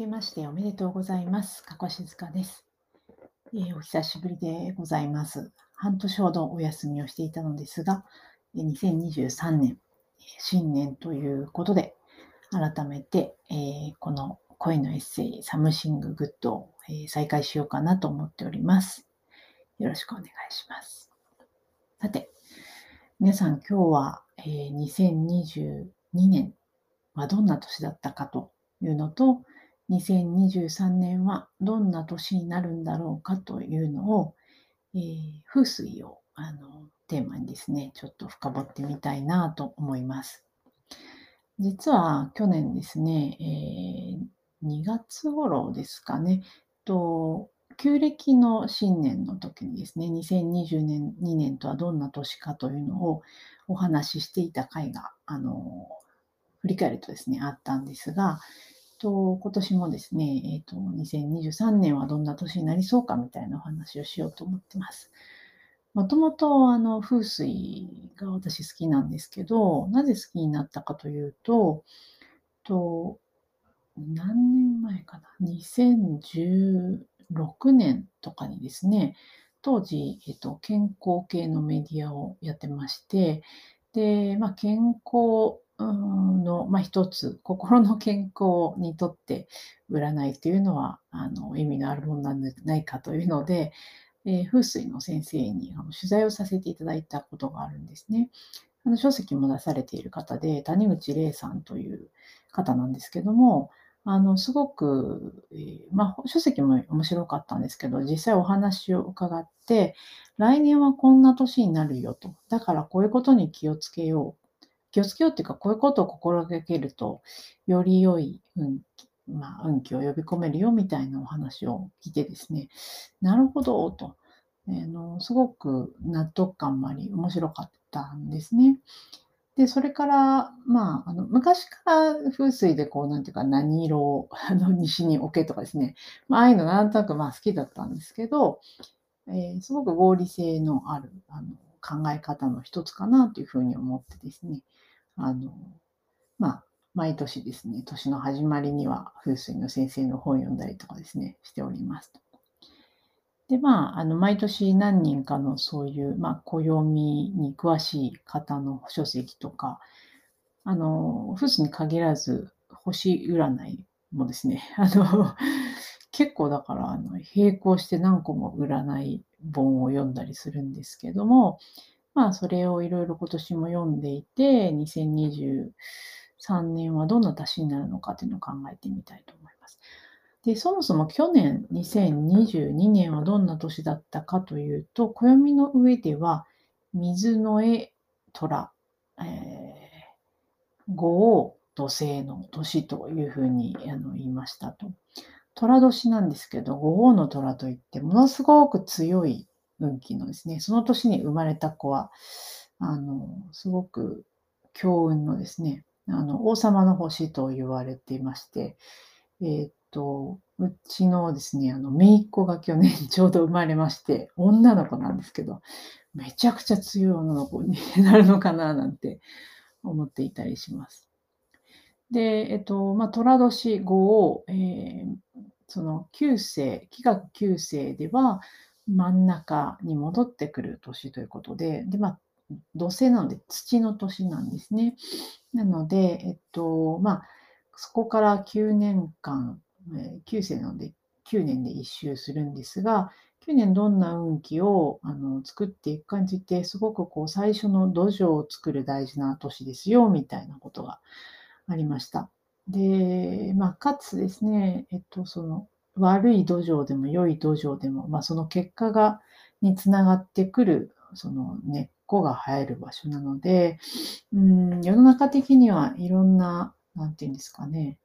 けましておめでとうございます。かこしずかです、えーお久しぶりでございます。半年ほどお休みをしていたのですが、2023年、新年ということで、改めて、えーこの声のエッセイ、 Something Good を、えー再開しようかなと思っております。よろしくお願いします。さて、皆さん今日は、えー2022年はどんな年だったかというのと、2023年はどんな年になるんだろうかというのを、えー風水をあのテーマにですね、ちょっと深掘ってみたいなと思います。実は去年ですね、え2月頃ですかね、と旧暦の新年の時にですね、2020年2年とはどんな年かというのをお話ししていた回が、あの、振り返るとですね、あったんですが、と今年もですね、えっと、2023年はどんな年になりそうかみたいなお話をしようと思ってます。もともとあの風水が私好きなんですけど、なぜ好きになったかというと、と何年前かな、2016年とかにですね、当時、えっと、健康系のメディアをやってまして、で、まあ、健康の、まあ、一つ、心の健康にとって占いというのはあの意味のあるものなんじゃないかというので、えー風水の先生にあの取材をさせていただいたことがあるんですね。あの書籍も出されている方で、谷口玲さんという方なんですけども、あのすごく、えーまあ、書籍も面白かったんですけど、実際お話を伺って、来年はこんな年になるよと。だからこういうことに気をつけよう。気をつけようっていうか、こういうことを心がけると、より良い運気、まあ、運気を呼び込めるよみたいなお話を聞いてですね、なるほど、と。あのすごく納得感もあり、面白かったんですね。で、それから、まあ、あの昔から風水でこう、なんていうか、何色を あの西に置けとかですね、まあ、ああいうのなんとなくまあ好きだったんですけど、えーすごく合理性のあるあの考え方の一つかなというふうに思ってですね、あの、まあ、毎年ですね、年の始まりには風水の先生の本を読んだりとかですね、しております。で、まあ、あの、毎年何人かのそういう、まあ、暦に詳しい方の書籍とか、あの、風水に限らず、星占いもですね、あの、結構だから、あの、並行して何個も占い本を読んだりするんですけども、まあ、それをいろいろ今年も読んでいて、2023年はどんな年になるのかというのを考えてみたいと思います。で、そもそも去年2022年はどんな年だったかというと、暦の上では、水の絵虎、えー、五王土星の年というふうにあの言いましたと。虎年なんですけど、五王の虎といって、ものすごく強い運気のですね、その年に生まれた子は、あの、すごく強運のですね、あの、王様の星と言われていまして、えーっと、うちのですね、あの、姪っ子が去年 ちょうど生まれまして、女の子なんですけど、めちゃくちゃ強い女の子になるのかななんて思っていたりします。で、えっと、まあ、寅年五王、えーその旧世、気学旧世では真ん中に戻ってくる年ということで、で、まあ、土星なので土の年なんですね。なので、えっと、まあ、そこから9年間、えー9世なので9年で一周するんですが、9年どんな運気をあの作っていくかについて、すごくこう最初の土壌を作る大事な年ですよ、みたいなことがありました。で、まあ、かつですね、えっと、その悪い土壌でも良い土壌でも、まあ、その結果が、につながってくる、その根っこが生える場所なので、うん、世の中的にはいろんな、なんていうんですかね、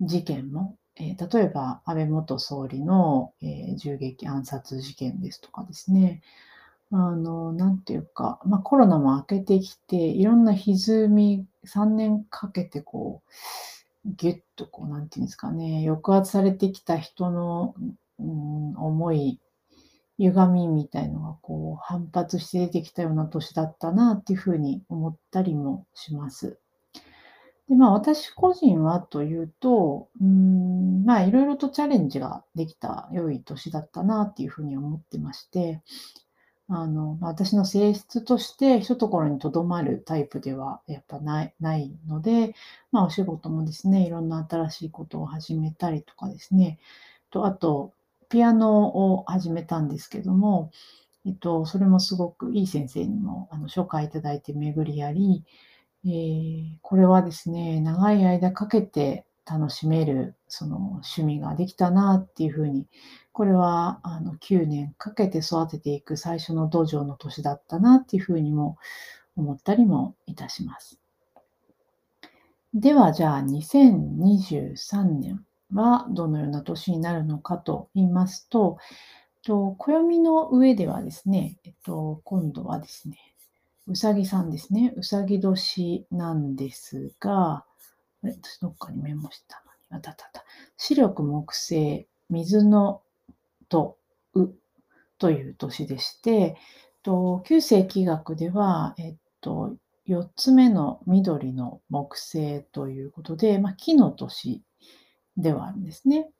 事件も、えー例えば安倍元総理の、えー銃撃暗殺事件ですとかですね、あの、なんていうか、まあ、コロナも明けてきて、いろんな歪み、3年かけてこう、ぎゅっとこう、なんていうんですかね、抑圧されてきた人の、うん、思い、歪みみたいのがこう反発して出てきたような年だったなっていうふうに思ったりもします。で、まあ、私個人はというと、うん、まあ、いろいろとチャレンジができた良い年だったなっていうふうに思ってまして、あの、ま、私の性質として一ところにとどまるタイプではやっぱないないので、まあ、お仕事もですね、いろんな新しいことを始めたりとかですね、とあと、ピアノを始めたんですけども、えっと、それもすごくいい先生にもあの紹介いただいて巡りあり、えーこれはですね、長い間かけて楽しめるその趣味ができたなっていうふうに、これはあの9年かけて育てていく最初の土壌の年だったなっていうふうにも思ったりもいたします。では、じゃあ2023年はどのような年になるのかと言いますと、と暦の上ではですね、えっと、今度はですね、うさぎさんですね。うさぎ年なんですが、あれ、私どっかにメモした、あったた。視力木星、水のと、うという年でして、と旧世紀学では、えっと、4つ目の緑の木星ということで、まあ、木の年ではあるんですね。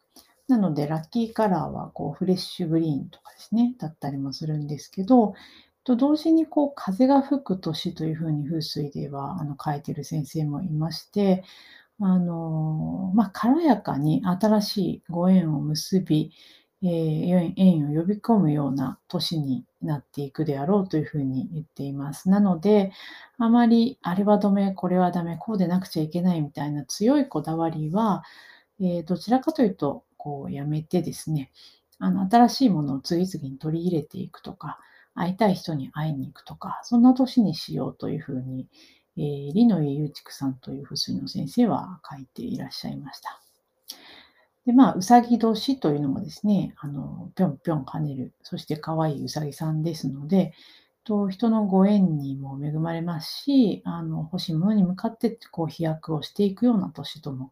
なので、ラッキーカラーはこうフレッシュグリーンとかですね、だったりもするんですけど、と同時にこう風が吹く年というふうに風水ではあの書いている先生もいまして、あのまあ、軽やかに新しいご縁を結び、えー縁を呼び込むような年になっていくであろうというふうに言っています。なので、あまりあれはダメ、これはダメ、こうでなくちゃいけないみたいな強いこだわりは、えーどちらかというとこうやめてですね、あの新しいものを次々に取り入れていくとか、会いたい人に会いに行くとか、そんな年にしようというふうに、えー、リノイユーチクさんという風水の先生は書いていらっしゃいました。で、まあ、うさぎ年というのもですね、あの、ぴょんぴょん跳ねる、そして可愛いうさぎさんですので、と人のご縁にも恵まれますし、あの欲しいものに向かってこう飛躍をしていくような年とも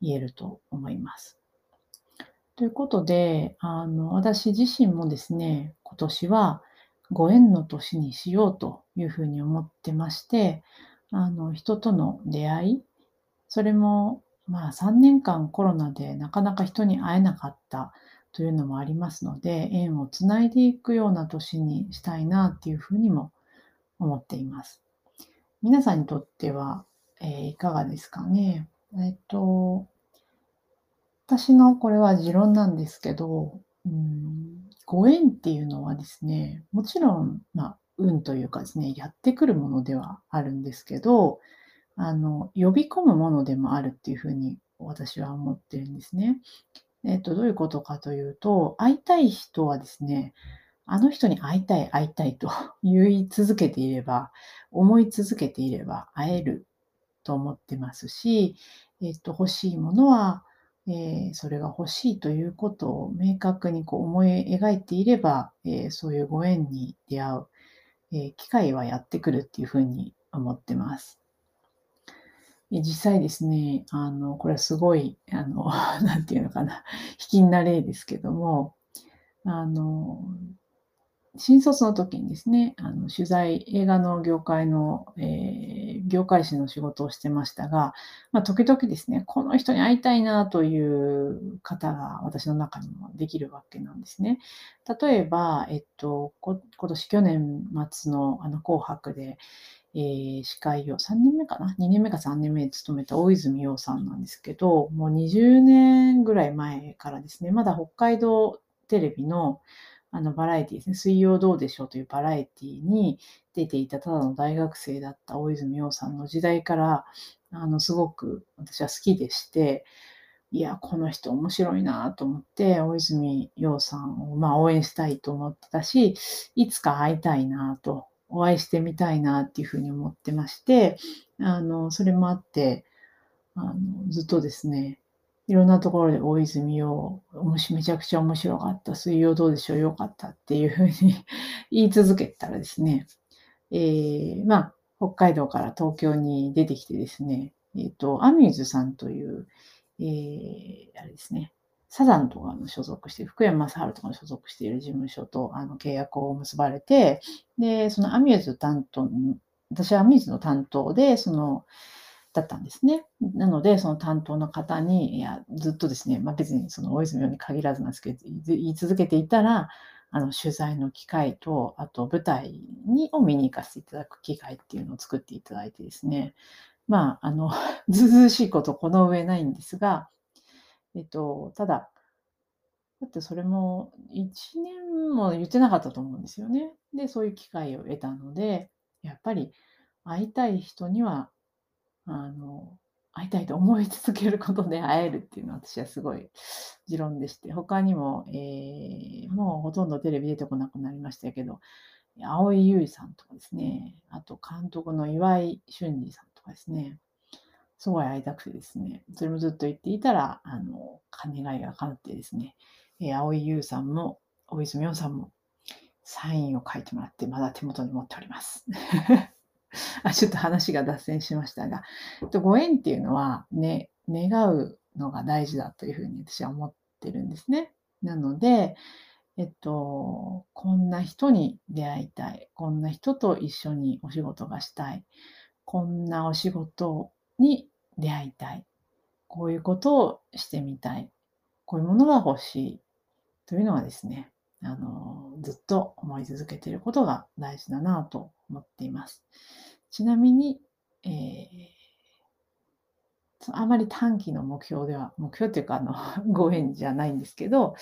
言えると思います。ということで、あの私自身もですね、今年はご縁の年にしようというふうに思ってまして、あの人との出会い、それもまあ3年間コロナでなかなか人に会えなかったというのもありますので、縁をつないでいくような年にしたいなっていうふうにも思っています。皆さんにとっては、えーいかがですかね？えっと、私のこれは持論なんですけど、うん、ご縁っていうのはですね、もちろん、まあ、運というかですね、やってくるものではあるんですけど、あの、呼び込むものでもあるっていうふうに私は思ってるんですね。えっと、どういうことかというと、会いたい人はですね、あの人に会いたい、会いたいと 言い続けていれば、思い続けていれば会えると思ってますし、えっと、欲しいものは、えーそれが欲しいということを明確にこう思い描いていれば、えーそういうご縁に出会う、えー機会はやってくるっていうふうに思ってます。え実際ですね、あの、これはすごい、あの、なんていうのかな、卑近な例ですけども、あの、新卒の時にですね、あの取材、映画の業界の、えー業界誌の仕事をしてましたが、まあ、時々ですね、この人に会いたいなという方が私の中にもできるわけなんですね。例えば、えっと、今年去年末のあの紅白で、えー司会を3年目かな ?2 年目か3年目に務めた大泉洋さんなんですけど、もう20年ぐらい前からですね、まだ北海道テレビのあのバラエティですね、水曜どうでしょうというバラエティに出ていたただの大学生だった大泉洋さんの時代から、あのすごく私は好きでして、いや、この人面白いなと思って、大泉洋さんをまあ応援したいと思ってたし、いつか会いたいなと、お会いしてみたいなっていうふうに思ってまして、あのそれもあって、あのずっとですね、いろんなところで大泉洋、もしめちゃくちゃ面白かった、水曜どうでしょう、よかったっていうふうに 言い続けたらですね、えーまあ、北海道から東京に出てきてですね、えっ、と、アミューズさんという、えーあれですね、サザンとかの所属して、福山雅治とかの所属している事務所とあの契約を結ばれて、で、そのアミューズ担当、私はアミューズの担当で、その、だったんですね。なので、その担当の方に、いや、ずっとですね、まあ、別にその大泉洋に限らずなんですけど、言い続けていたら、あの取材の機会と、あと舞台にを見に行かせていただく機会っていうのを作っていただいてですね、まあ、あの、ずうずしいことこの上ないんですが、えっと、ただ、だってそれも1年も言ってなかったと思うんですよね。で、そういう機会を得たので、やっぱり会いたい人には、あの、会いたいと思い続けることで 会えるっていうのは私はすごい 持論でして、他にも、えー、もうほとんどテレビ出てこなくなりましたけど、蒼井優衣さんとかですね、あと監督の岩井俊二さんとかですね、すごい会いたくてですね、それもずっと言っていたら、あの、願いが叶ってですね、えー、蒼井優衣さんも、大泉洋さんも、サインを書いてもらって、まだ手元に持っております。あちょっと話が脱線しましたが、えっとご縁っていうのは、ね、願うのが大事だというふうに私は思ってるんですね。なので、えっと、こんな人に出会いたい。こんな人と一緒にお仕事がしたい。こんなお仕事に出会いたい。こういうことをしてみたい。こういうものが欲しい。というのはですね、あの、ずっと思い続けていることが大事だなと思っています。ちなみに、えー、あまり短期の目標では、目標っていうか、あの、ご縁じゃないんですけど、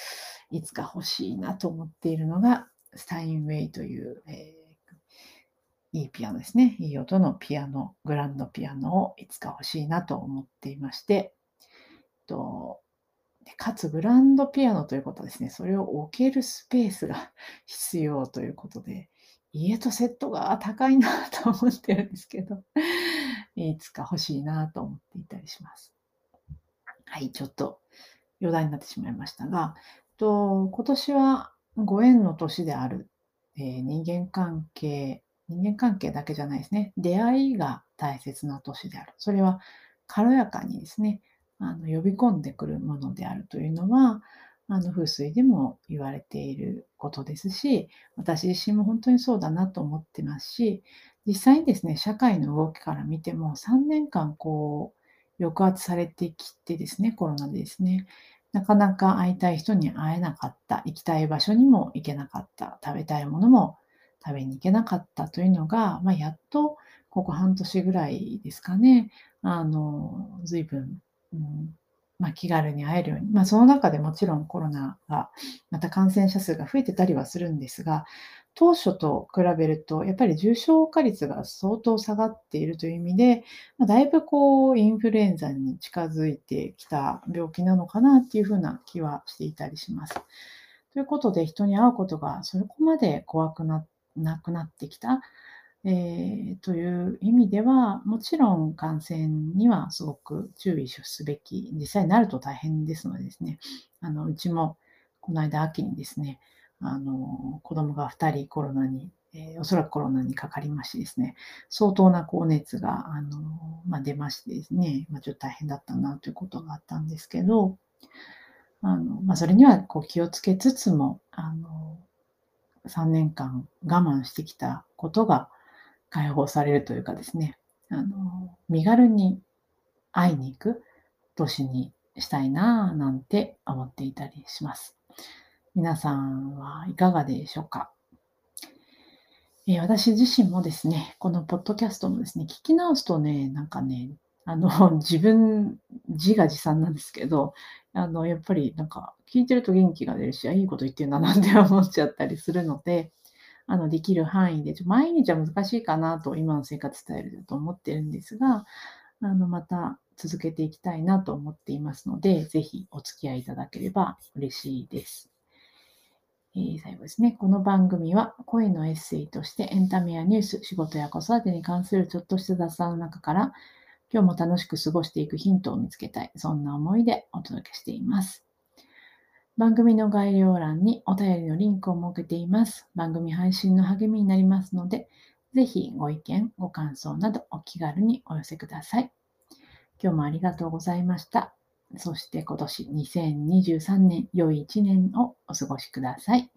いつか欲しいなと思っているのが、スタインウェイという、えー、いいピアノですね。いい音のピアノ、グランドピアノをいつか欲しいなと思っていまして、とでかつグランドピアノということですね、それを置けるスペースが 必要ということで、家とセットが高いな と思ってるんですけど、いつか欲しいなと思っていたりします。はい、ちょっと余談になってしまいましたが、と今年はご縁の年である、えー、人間関係、人間関係だけじゃないですね。出会いが大切な年である。それは軽やかにですね、あの呼び込んでくるものであるというのは、あの風水でも言われていることですし、私自身も本当にそうだなと思ってますし、実際にですね、社会の動きから見ても3年間こう抑圧されてきてですね、コロナでですね、なかなか会いたい人に会えなかった、行きたい場所にも行けなかった、食べたいものも食べに行けなかったというのが、まあ、やっとここ半年ぐらいですかね、あの、随分、うん、まあ、気軽に会えるように、まあ、その中でもちろんコロナが、また感染者数が増えてたりはするんですが、当初と比べると、やっぱり重症化率が相当下がっているという意味で、まあ、だいぶこう、インフルエンザに近づいてきた病気なのかなっていうふうな気はしていたりします。ということで、人に会うことがそこまで怖くななくなってきた。えー、という意味では、もちろん感染にはすごく注意すべき、実際になると大変ですのでですね、あのうちもこの間秋にですね、あの子供が2人コロナに、えー、おそらくコロナにかかりましてですね、相当な高熱があの、まあ、出ましてですね、まあ、ちょっと大変だったなということがあったんですけど、あのまあ、それにはこう気をつけつつも、あの3年間我慢してきたことが、解放されるというかですね、あの身軽に会いに行く年にしたいなぁなんて思っていたりします。皆さんはいかがでしょうか、えー、私自身もですね、このポッドキャストもですね、聞き直すとね、なんかね、あの、自分、自画自賛なんですけど、あの、やっぱりなんか聞いてると元気が出るし、いいこと言ってるななんて思っちゃったりするので、あのできる範囲で、毎日は難しいかなと今の生活スタイルだと思ってるんですが、あのまた続けていきたいなと思っていますので、ぜひお付き合いいただければ嬉しいです。えー、最後ですね。この番組は声のエッセイとしてエンタメやニュース、仕事や子育てに関するちょっとした雑談の中から今日も楽しく過ごしていくヒントを見つけたい。そんな思いでお届けしています。番組の概要欄にお便りのリンクを設けています。番組配信の励みになりますので、ぜひご意見、ご感想などお気軽にお寄せください。今日もありがとうございました。そして今年2023年良い1年をお過ごしください。